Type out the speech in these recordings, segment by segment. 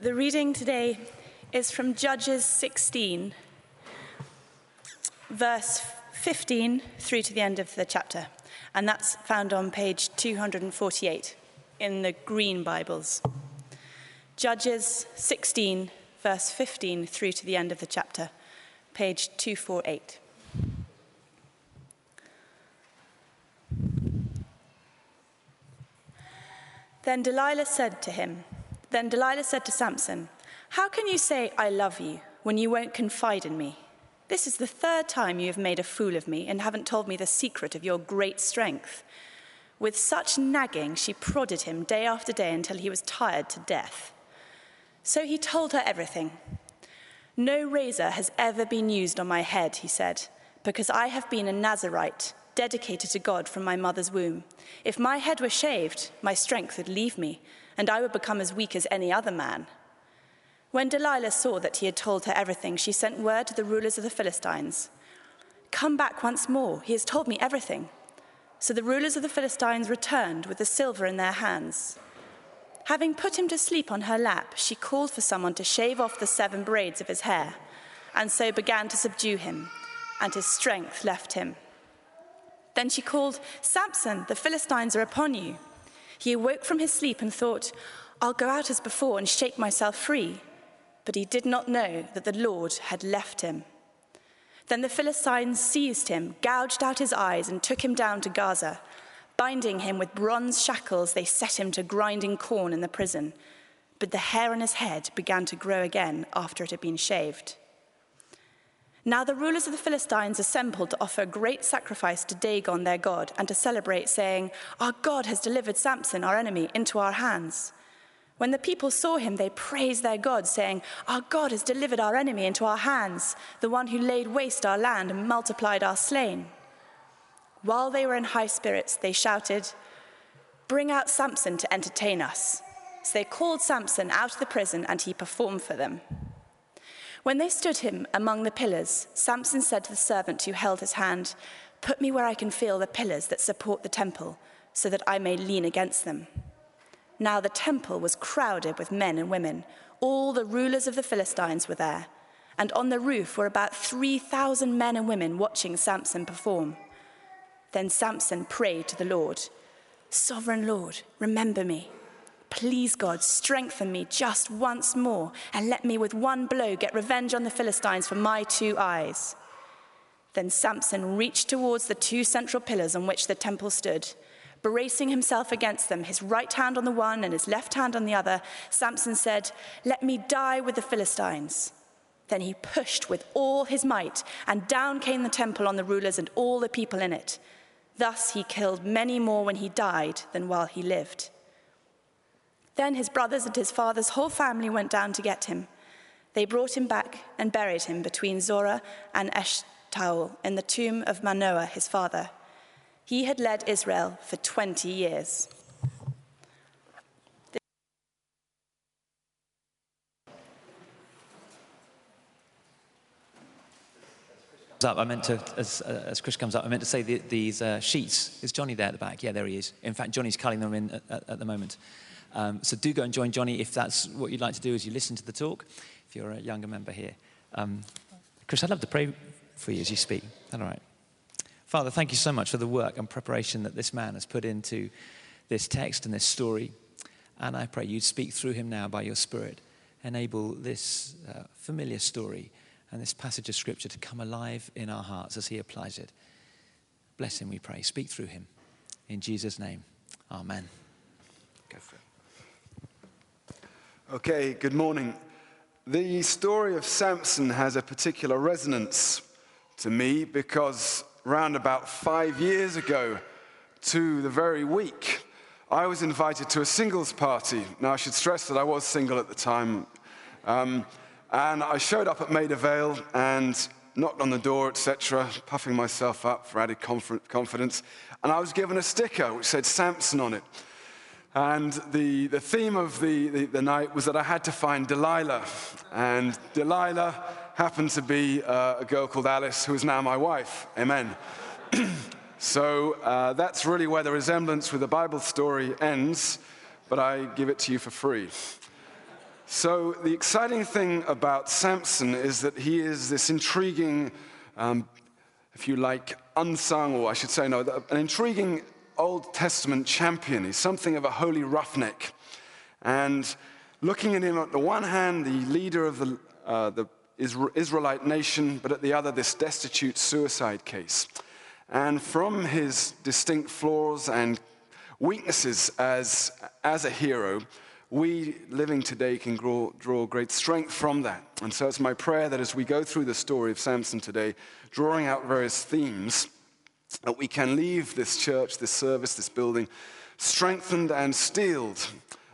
The reading today is from Judges 16, verse 15 through to the end of the chapter. And that's found on page 248 in the Green Bibles. Judges 16, verse 15 through to the end of the chapter, page 248. Then Delilah said to him, Then Delilah said to Samson, How can you say, I love you, when you won't confide in me? This is the third time you have made a fool of me and haven't told me the secret of your great strength. With such nagging, she prodded him day after day until he was tired to death. So he told her everything. No razor has ever been used on my head, he said, because I have been a Nazarite dedicated to God from my mother's womb. If my head were shaved, my strength would leave me, and I would become as weak as any other man. When Delilah saw that he had told her everything, she sent word to the rulers of the Philistines Come back once more, he has told me everything. So the rulers of the Philistines returned with the silver in their hands. Having put him to sleep on her lap, she called for someone to shave off the seven braids of his hair, and so began to subdue him, and his strength left him. Then she called, Samson, the Philistines are upon you. He awoke from his sleep and thought, I'll go out as before and shake myself free. But he did not know that the Lord had left him. Then the Philistines seized him, gouged out his eyes, and took him down to Gaza. Binding him with bronze shackles, they set him to grinding corn in the prison. But the hair on his head began to grow again after it had been shaved. Now the rulers of the Philistines assembled to offer a great sacrifice to Dagon their god and to celebrate, saying, Our God has delivered Samson, our enemy, into our hands. When the people saw him, they praised their God, saying, Our God has delivered our enemy into our hands, the one who laid waste our land and multiplied our slain. While they were in high spirits, they shouted, Bring out Samson to entertain us. So they called Samson out of the prison, and he performed for them. When they stood him among the pillars, Samson said to the servant who held his hand, Put me where I can feel the pillars that support the temple, so that I may lean against them. Now the temple was crowded with men and women. All the rulers of the Philistines were there. And on the roof were about 3,000 men and women watching Samson perform. Then Samson prayed to the Lord Sovereign Lord, remember me Please, God, strengthen me just once more and let me with one blow get revenge on the Philistines for my two eyes. Then Samson reached towards the two central pillars on which the temple stood. Bracing himself against them, his right hand on the one and his left hand on the other, Samson said, Let me die with the Philistines. Then he pushed with all his might, and down came the temple on the rulers and all the people in it. Thus he killed many more when he died than while he lived. Then his brothers and his father's whole family went down to get him. They brought him back and buried him between Zorah and Eshtaol in the tomb of Manoah, his father. He had led Israel for 20 years. up, I meant to, as, uh, as Chris comes up, I meant to say the, these uh, sheets. Is Johnny there at the back? Yeah, there he is. In fact, Johnny's cutting them in at, at, at the moment. Um, so do go and join Johnny if that's what you'd like to do as you listen to the talk, if you're a younger member here. Um, Chris, I'd love to pray for you as you speak. All right. Father, thank you so much for the work and preparation that this man has put into this text and this story. And I pray you'd speak through him now by your Spirit. Enable this uh, familiar story and this passage of Scripture to come alive in our hearts as he applies it. Bless him, we pray. Speak through him. In Jesus' name, amen. Go for it. Okay, good morning. The story of Samson has a particular resonance to me because round about five years ago, to the very week, I was invited to a singles party. Now, I should stress that I was single at the time. Um, and I showed up at Maida Vale and knocked on the door, etc., puffing myself up for added confidence. And I was given a sticker which said Samson on it. And the, the theme of the, the, the, night was that I had to find Delilah. And Delilah happened to be uh, a girl called Alice, who is now my wife. Amen. so uh, that's really where the resemblance with the Bible story ends, but I give it to you for free. So, the exciting thing about Samson is that he is this intriguing, um, if you like, unsung, or I should say, no, an intriguing Old Testament champion. He's something of a holy roughneck. And looking at him, on the one hand, the leader of the, uh, the Israelite nation, but at the other, this destitute suicide case. And from his distinct flaws and weaknesses as, as a hero, we living today can draw, draw great strength from that. And so it's my prayer that as we go through the story of Samson today, drawing out various themes, that we can leave this church, this service, this building, strengthened and steeled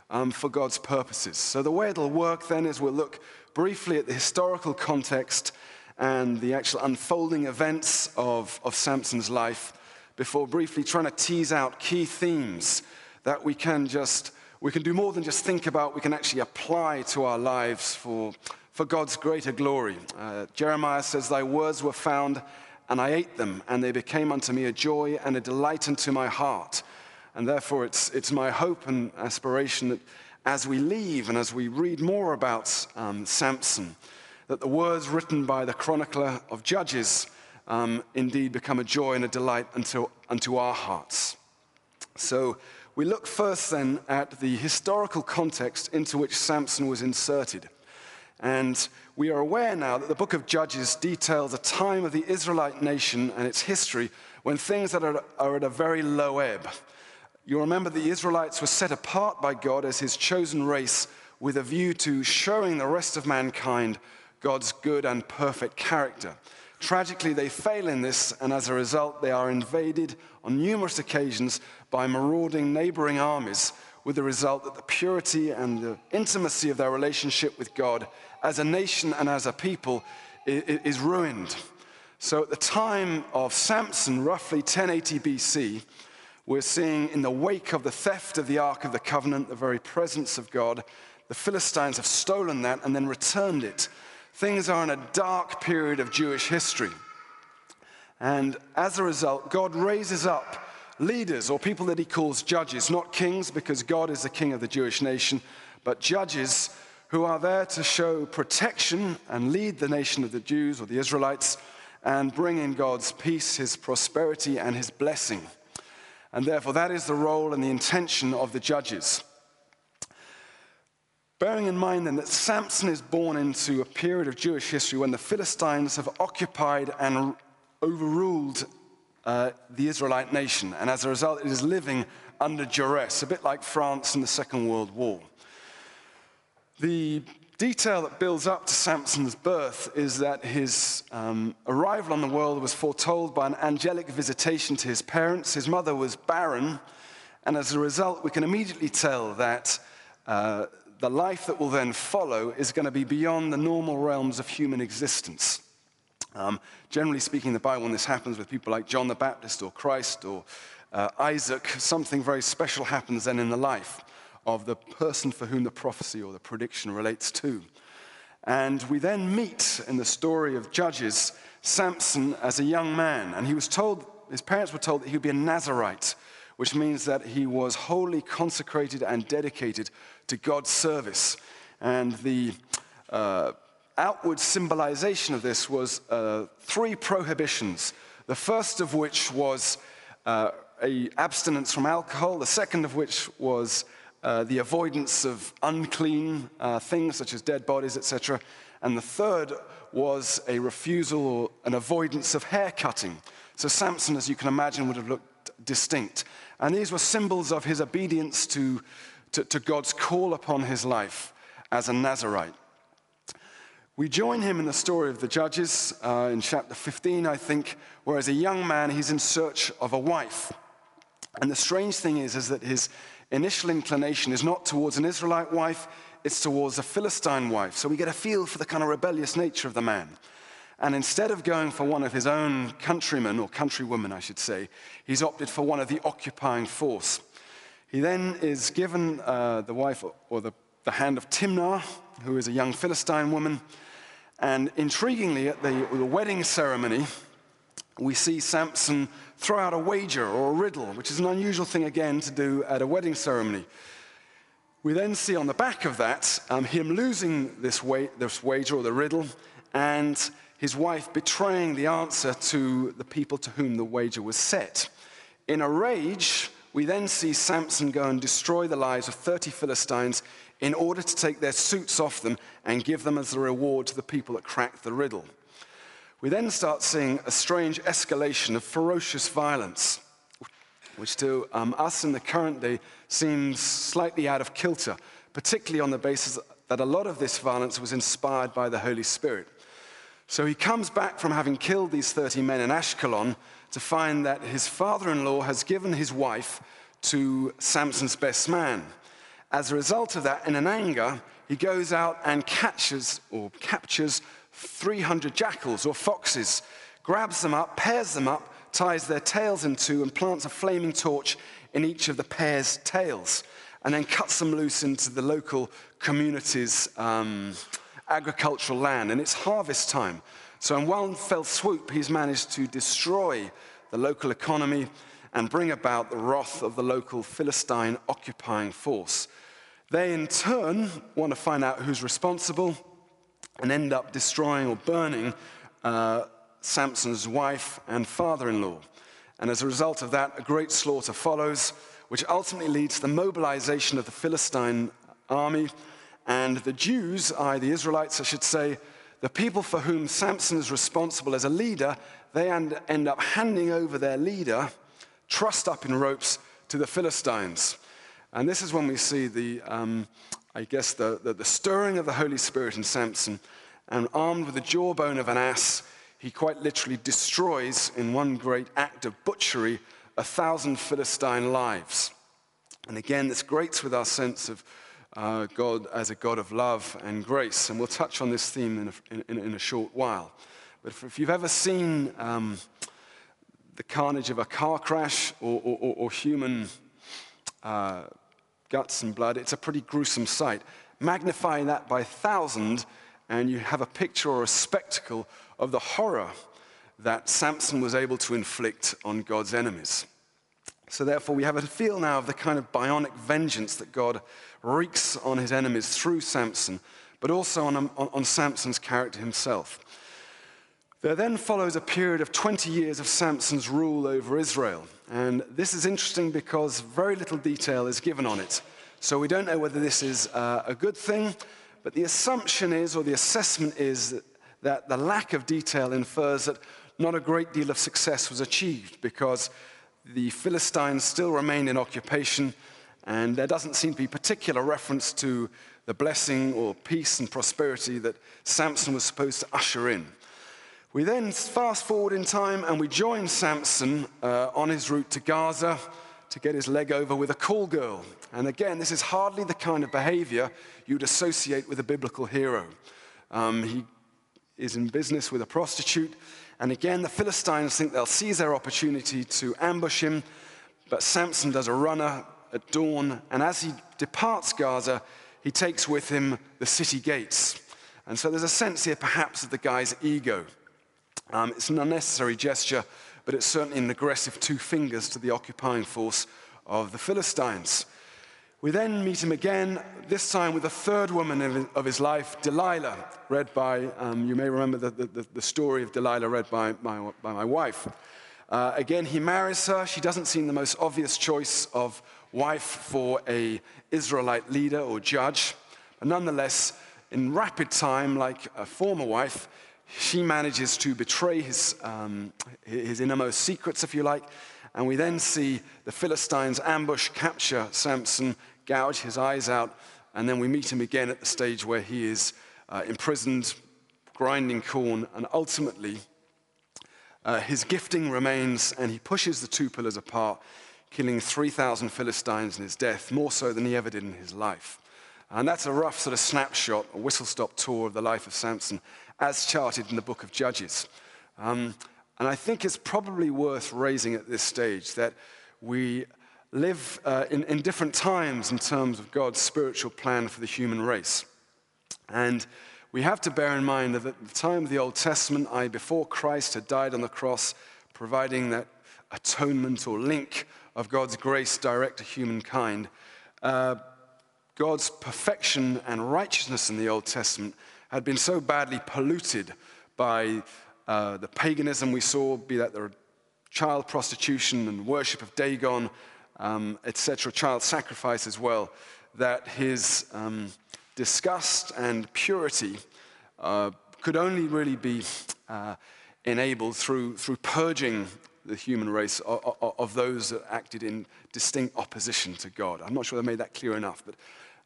um, for God's purposes. So the way it'll work then is we'll look briefly at the historical context and the actual unfolding events of, of Samson's life before briefly trying to tease out key themes that we can just we can do more than just think about, we can actually apply to our lives for, for God's greater glory. Uh, Jeremiah says, Thy words were found, and I ate them, and they became unto me a joy and a delight unto my heart. And therefore, it's, it's my hope and aspiration that as we leave and as we read more about um, Samson, that the words written by the chronicler of Judges um, indeed become a joy and a delight unto, unto our hearts. So, we look first then at the historical context into which Samson was inserted. And we are aware now that the book of Judges details a time of the Israelite nation and its history when things are at a very low ebb. You'll remember the Israelites were set apart by God as his chosen race with a view to showing the rest of mankind God's good and perfect character. Tragically, they fail in this, and as a result, they are invaded on numerous occasions by marauding neighboring armies, with the result that the purity and the intimacy of their relationship with God as a nation and as a people is ruined. So, at the time of Samson, roughly 1080 BC, we're seeing in the wake of the theft of the Ark of the Covenant, the very presence of God, the Philistines have stolen that and then returned it. Things are in a dark period of Jewish history. And as a result, God raises up leaders or people that he calls judges, not kings, because God is the king of the Jewish nation, but judges who are there to show protection and lead the nation of the Jews or the Israelites and bring in God's peace, his prosperity, and his blessing. And therefore, that is the role and the intention of the judges. Bearing in mind then that Samson is born into a period of Jewish history when the Philistines have occupied and overruled uh, the Israelite nation, and as a result, it is living under duress, a bit like France in the Second World War. The detail that builds up to Samson's birth is that his um, arrival on the world was foretold by an angelic visitation to his parents. His mother was barren, and as a result, we can immediately tell that uh, the life that will then follow is going to be beyond the normal realms of human existence. Um, generally speaking, in the Bible, when this happens with people like John the Baptist or Christ or uh, Isaac, something very special happens then in the life of the person for whom the prophecy or the prediction relates to. And we then meet in the story of Judges Samson as a young man. And he was told, his parents were told that he would be a Nazarite, which means that he was wholly consecrated and dedicated to God's service. And the uh, outward symbolization of this was uh, three prohibitions. The first of which was uh, a abstinence from alcohol. The second of which was uh, the avoidance of unclean uh, things such as dead bodies, etc. And the third was a refusal or an avoidance of hair cutting. So Samson, as you can imagine, would have looked distinct. And these were symbols of his obedience to, to, to God's call upon his life as a Nazarite. We join him in the story of the Judges uh, in chapter 15, I think, where as a young man he's in search of a wife. And the strange thing is, is that his initial inclination is not towards an Israelite wife, it's towards a Philistine wife. So we get a feel for the kind of rebellious nature of the man. And instead of going for one of his own countrymen, or countrywomen, I should say, he's opted for one of the occupying force. He then is given uh, the wife or the, the hand of Timnah, who is a young Philistine woman. And intriguingly, at the, the wedding ceremony, we see Samson throw out a wager or a riddle, which is an unusual thing again to do at a wedding ceremony. We then see on the back of that um, him losing this, wa- this wager or the riddle and his wife betraying the answer to the people to whom the wager was set. In a rage, we then see Samson go and destroy the lives of 30 Philistines in order to take their suits off them and give them as a reward to the people that cracked the riddle. We then start seeing a strange escalation of ferocious violence which to um, us in the current day seems slightly out of kilter, particularly on the basis that a lot of this violence was inspired by the Holy Spirit. So he comes back from having killed these 30 men in Ashkelon to find that his father in law has given his wife to Samson's best man. As a result of that, in an anger, he goes out and catches or captures 300 jackals or foxes, grabs them up, pairs them up, ties their tails in two and plants a flaming torch in each of the pair's tails, and then cuts them loose into the local community's um, agricultural land. And it's harvest time. So, in one fell swoop, he's managed to destroy the local economy and bring about the wrath of the local Philistine occupying force. They, in turn, want to find out who's responsible and end up destroying or burning uh, Samson's wife and father in law. And as a result of that, a great slaughter follows, which ultimately leads to the mobilization of the Philistine army. And the Jews, i.e., the Israelites, I should say, the people for whom Samson is responsible as a leader, they end up handing over their leader, trussed up in ropes, to the Philistines. And this is when we see the, um, I guess, the, the, the stirring of the Holy Spirit in Samson. And armed with the jawbone of an ass, he quite literally destroys, in one great act of butchery, a thousand Philistine lives. And again, this grates with our sense of uh, God as a God of love and grace. And we'll touch on this theme in a, in, in a short while. But if, if you've ever seen um, the carnage of a car crash or, or, or human uh, guts and blood, it's a pretty gruesome sight. Magnify that by thousand, and you have a picture or a spectacle of the horror that Samson was able to inflict on God's enemies. So, therefore, we have a feel now of the kind of bionic vengeance that God wreaks on his enemies through Samson, but also on, um, on, on Samson's character himself. There then follows a period of 20 years of Samson's rule over Israel. And this is interesting because very little detail is given on it. So we don't know whether this is uh, a good thing, but the assumption is, or the assessment is, that that the lack of detail infers that not a great deal of success was achieved because the Philistines still remain in occupation, and there doesn't seem to be particular reference to the blessing or peace and prosperity that Samson was supposed to usher in. We then fast forward in time and we join Samson uh, on his route to Gaza to get his leg over with a call girl. And again, this is hardly the kind of behavior you'd associate with a biblical hero. Um, he is in business with a prostitute. And again, the Philistines think they'll seize their opportunity to ambush him. But Samson does a runner at dawn. And as he departs Gaza, he takes with him the city gates. And so there's a sense here, perhaps, of the guy's ego. Um, it's an unnecessary gesture, but it's certainly an aggressive two fingers to the occupying force of the Philistines. We then meet him again, this time with a third woman of his life, Delilah, read by, um, you may remember the, the, the, story of Delilah read by my, by my wife. Uh, again, he marries her. She doesn't seem the most obvious choice of wife for a Israelite leader or judge. But nonetheless, in rapid time, like a former wife, she manages to betray his, um, his innermost secrets, if you like, and we then see the Philistines ambush, capture Samson, gouge his eyes out, and then we meet him again at the stage where he is uh, imprisoned, grinding corn, and ultimately uh, his gifting remains, and he pushes the two pillars apart, killing 3,000 Philistines in his death, more so than he ever did in his life. And that's a rough sort of snapshot, a whistle stop tour of the life of Samson, as charted in the book of Judges. Um, and I think it's probably worth raising at this stage that we live uh, in, in different times in terms of God's spiritual plan for the human race. And we have to bear in mind that at the time of the Old Testament, I, before Christ had died on the cross, providing that atonement or link of God's grace direct to humankind, uh, God's perfection and righteousness in the Old Testament had been so badly polluted by uh, the paganism we saw, be that the child prostitution and worship of Dagon, um, etc., child sacrifice as well, that his um, disgust and purity uh, could only really be uh, enabled through, through purging the human race of, of, of, those that acted in distinct opposition to God. I'm not sure I made that clear enough, but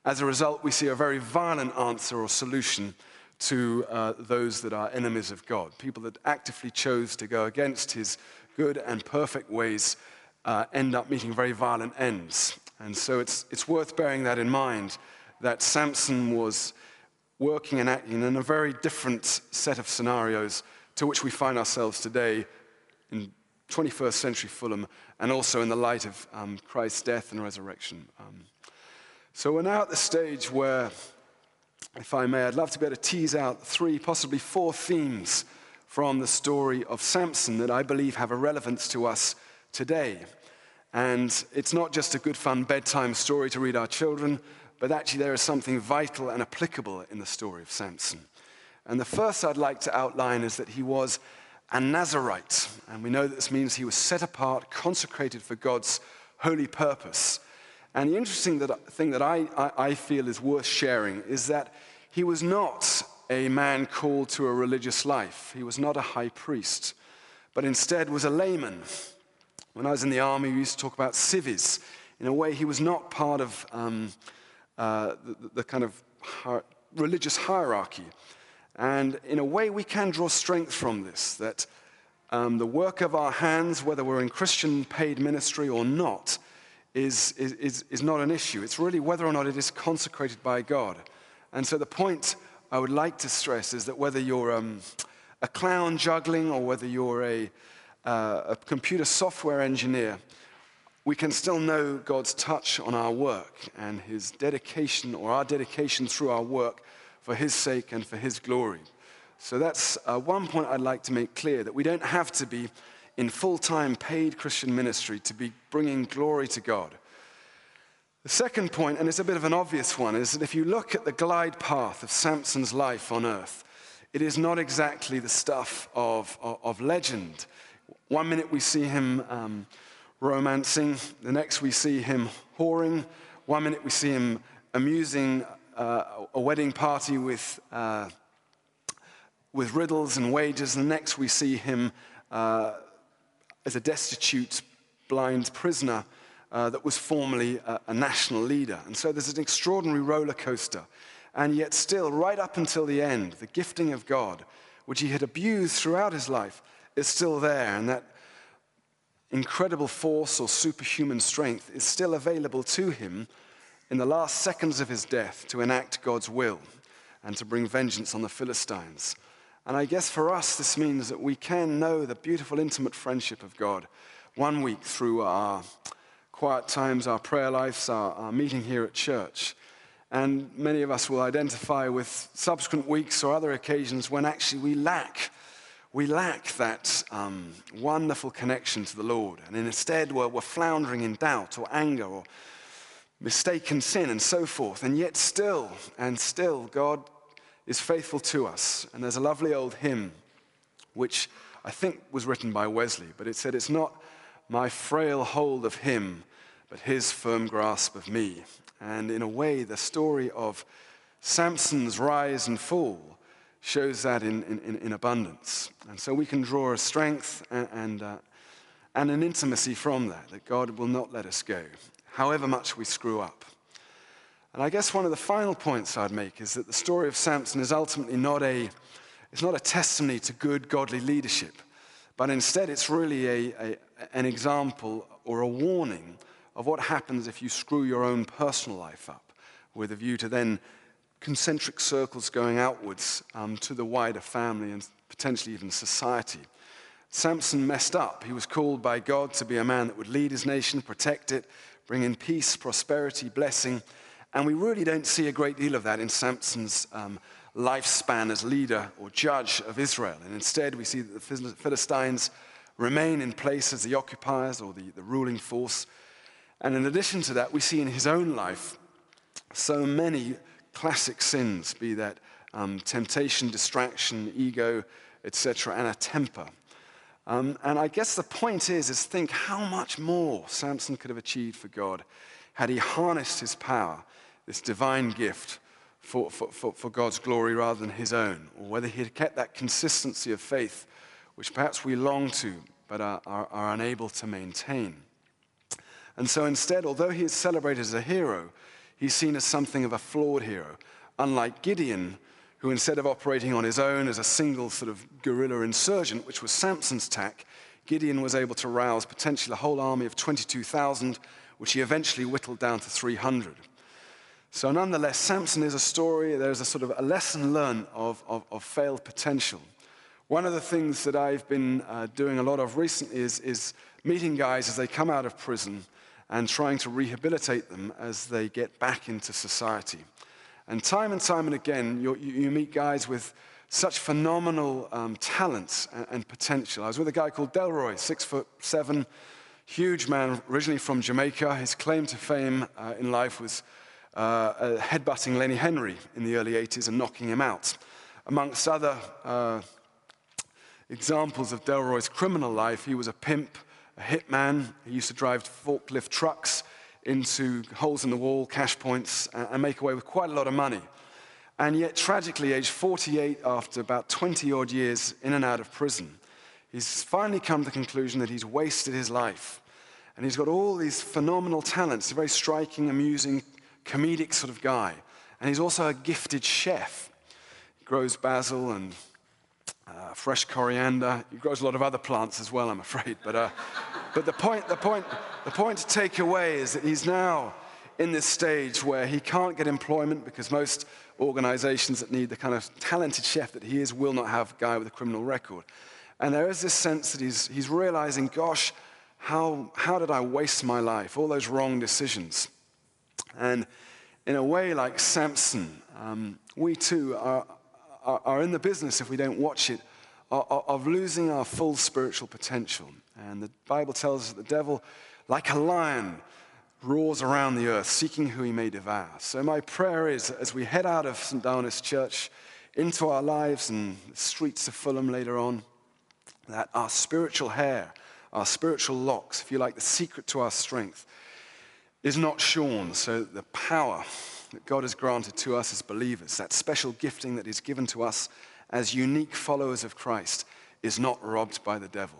as a result, we see a very violent answer or solution to uh, those that are enemies of God. People that actively chose to go against his good and perfect ways uh, end up meeting very violent ends. And so it's, it's worth bearing that in mind that Samson was working and acting in a very different set of scenarios to which we find ourselves today in 21st century Fulham and also in the light of um, Christ's death and resurrection. Um, so we're now at the stage where, if I may, I'd love to be able to tease out three, possibly four themes from the story of Samson that I believe have a relevance to us today. And it's not just a good fun bedtime story to read our children, but actually there is something vital and applicable in the story of Samson. And the first I'd like to outline is that he was a Nazarite. And we know that this means he was set apart, consecrated for God's holy purpose. And the interesting thing that I, I, feel is worth sharing is that he was not a man called to a religious life. He was not a high priest, but instead was a layman. When I was in the army, we used to talk about civis. In a way, he was not part of um, uh, the, the, kind of hi- religious hierarchy. And in a way, we can draw strength from this that um, the work of our hands, whether we're in Christian paid ministry or not, is, is, is not an issue. It's really whether or not it is consecrated by God. And so the point I would like to stress is that whether you're um, a clown juggling or whether you're a, uh, a computer software engineer, we can still know God's touch on our work and his dedication or our dedication through our work for his sake and for his glory. So that's uh, one point I'd like to make clear that we don't have to be in full time paid Christian ministry to be bringing glory to God. The second point, and it's a bit of an obvious one, is that if you look at the glide path of Samson's life on earth, it is not exactly the stuff of, of, of legend. One minute we see him um, romancing, the next we see him whoring, one minute we see him amusing uh, a wedding party with, uh, with riddles and wagers, the next we see him uh, as a destitute blind prisoner uh, that was formerly a, a national leader. And so there's an extraordinary roller coaster. And yet, still, right up until the end, the gifting of God, which he had abused throughout his life, is still there. And that incredible force or superhuman strength is still available to him in the last seconds of his death to enact God's will and to bring vengeance on the Philistines. And I guess for us, this means that we can know the beautiful, intimate friendship of God one week through our quiet times, our prayer lives, our, our meeting here at church. And many of us will identify with subsequent weeks or other occasions when actually we lack we lack that um, wonderful connection to the Lord. And instead, we're, we're floundering in doubt or anger or mistaken sin and so forth. And yet, still, and still, God is faithful to us. And there's a lovely old hymn, which I think was written by Wesley, but it said, It's not my frail hold of him, but his firm grasp of me. And in a way, the story of Samson's rise and fall shows that in, in, in abundance. And so we can draw a strength and, and, uh, and an intimacy from that, that God will not let us go, however much we screw up. And I guess one of the final points I'd make is that the story of Samson is ultimately not a, it's not a testimony to good godly leadership, but instead it's really a, a, an example or a warning of what happens if you screw your own personal life up with a view to then concentric circles going outwards um, to the wider family and potentially even society. Samson messed up. He was called by God to be a man that would lead his nation, protect it, bring in peace, prosperity, blessing. And we really don't see a great deal of that in Samson's um, lifespan as leader or judge of Israel. And instead, we see that the Philistines remain in place as the occupiers or the, the ruling force. And in addition to that, we see in his own life so many classic sins, be that um, temptation, distraction, ego, etc., and a temper. Um, and I guess the point is, is think how much more Samson could have achieved for God had he harnessed his power, this divine gift, for, for, for, for God's glory rather than his own, or whether he had kept that consistency of faith, which perhaps we long to, but are, are, are unable to maintain. And so instead, although he is celebrated as a hero, he's seen as something of a flawed hero, unlike Gideon, who instead of operating on his own as a single sort of guerrilla insurgent, which was Samson's tack, Gideon was able to rouse potentially a whole army of 22,000, which he eventually whittled down to 300. So, nonetheless, Samson is a story, there's a sort of a lesson learned of, of, of failed potential. One of the things that I've been uh, doing a lot of recently is, is meeting guys as they come out of prison and trying to rehabilitate them as they get back into society. And time and time and again, you, you meet guys with such phenomenal um, talents and, and, potential. I was with a guy called Delroy, six foot seven, huge man, originally from Jamaica. His claim to fame uh, in life was uh, uh, headbutting Lenny Henry in the early 80s and knocking him out. Amongst other uh, examples of Delroy's criminal life, he was a pimp, a hitman. He used to drive forklift trucks into holes in the wall, cash points, and make away with quite a lot of money. And yet, tragically, aged 48, after about 20 odd years in and out of prison, he's finally come to the conclusion that he's wasted his life. And he's got all these phenomenal talents. He's a very striking, amusing, comedic sort of guy. And he's also a gifted chef. He grows basil and uh, fresh coriander. He grows a lot of other plants as well, I'm afraid. But, uh, but the, point, the, point, the point to take away is that he's now in this stage where he can't get employment because most organizations that need the kind of talented chef that he is will not have a guy with a criminal record. And there is this sense that he's, he's realizing, gosh, how, how did I waste my life? All those wrong decisions. And in a way, like Samson, um, we too are, are, are, in the business, if we don't watch it, of losing our full spiritual potential. And the Bible tells us that the devil, like a lion, roars around the earth, seeking who he may devour. So, my prayer is as we head out of St. Dionis Church into our lives and the streets of Fulham later on, that our spiritual hair, our spiritual locks, if you like, the secret to our strength, is not shorn. So, the power that God has granted to us as believers, that special gifting that is given to us as unique followers of Christ, is not robbed by the devil.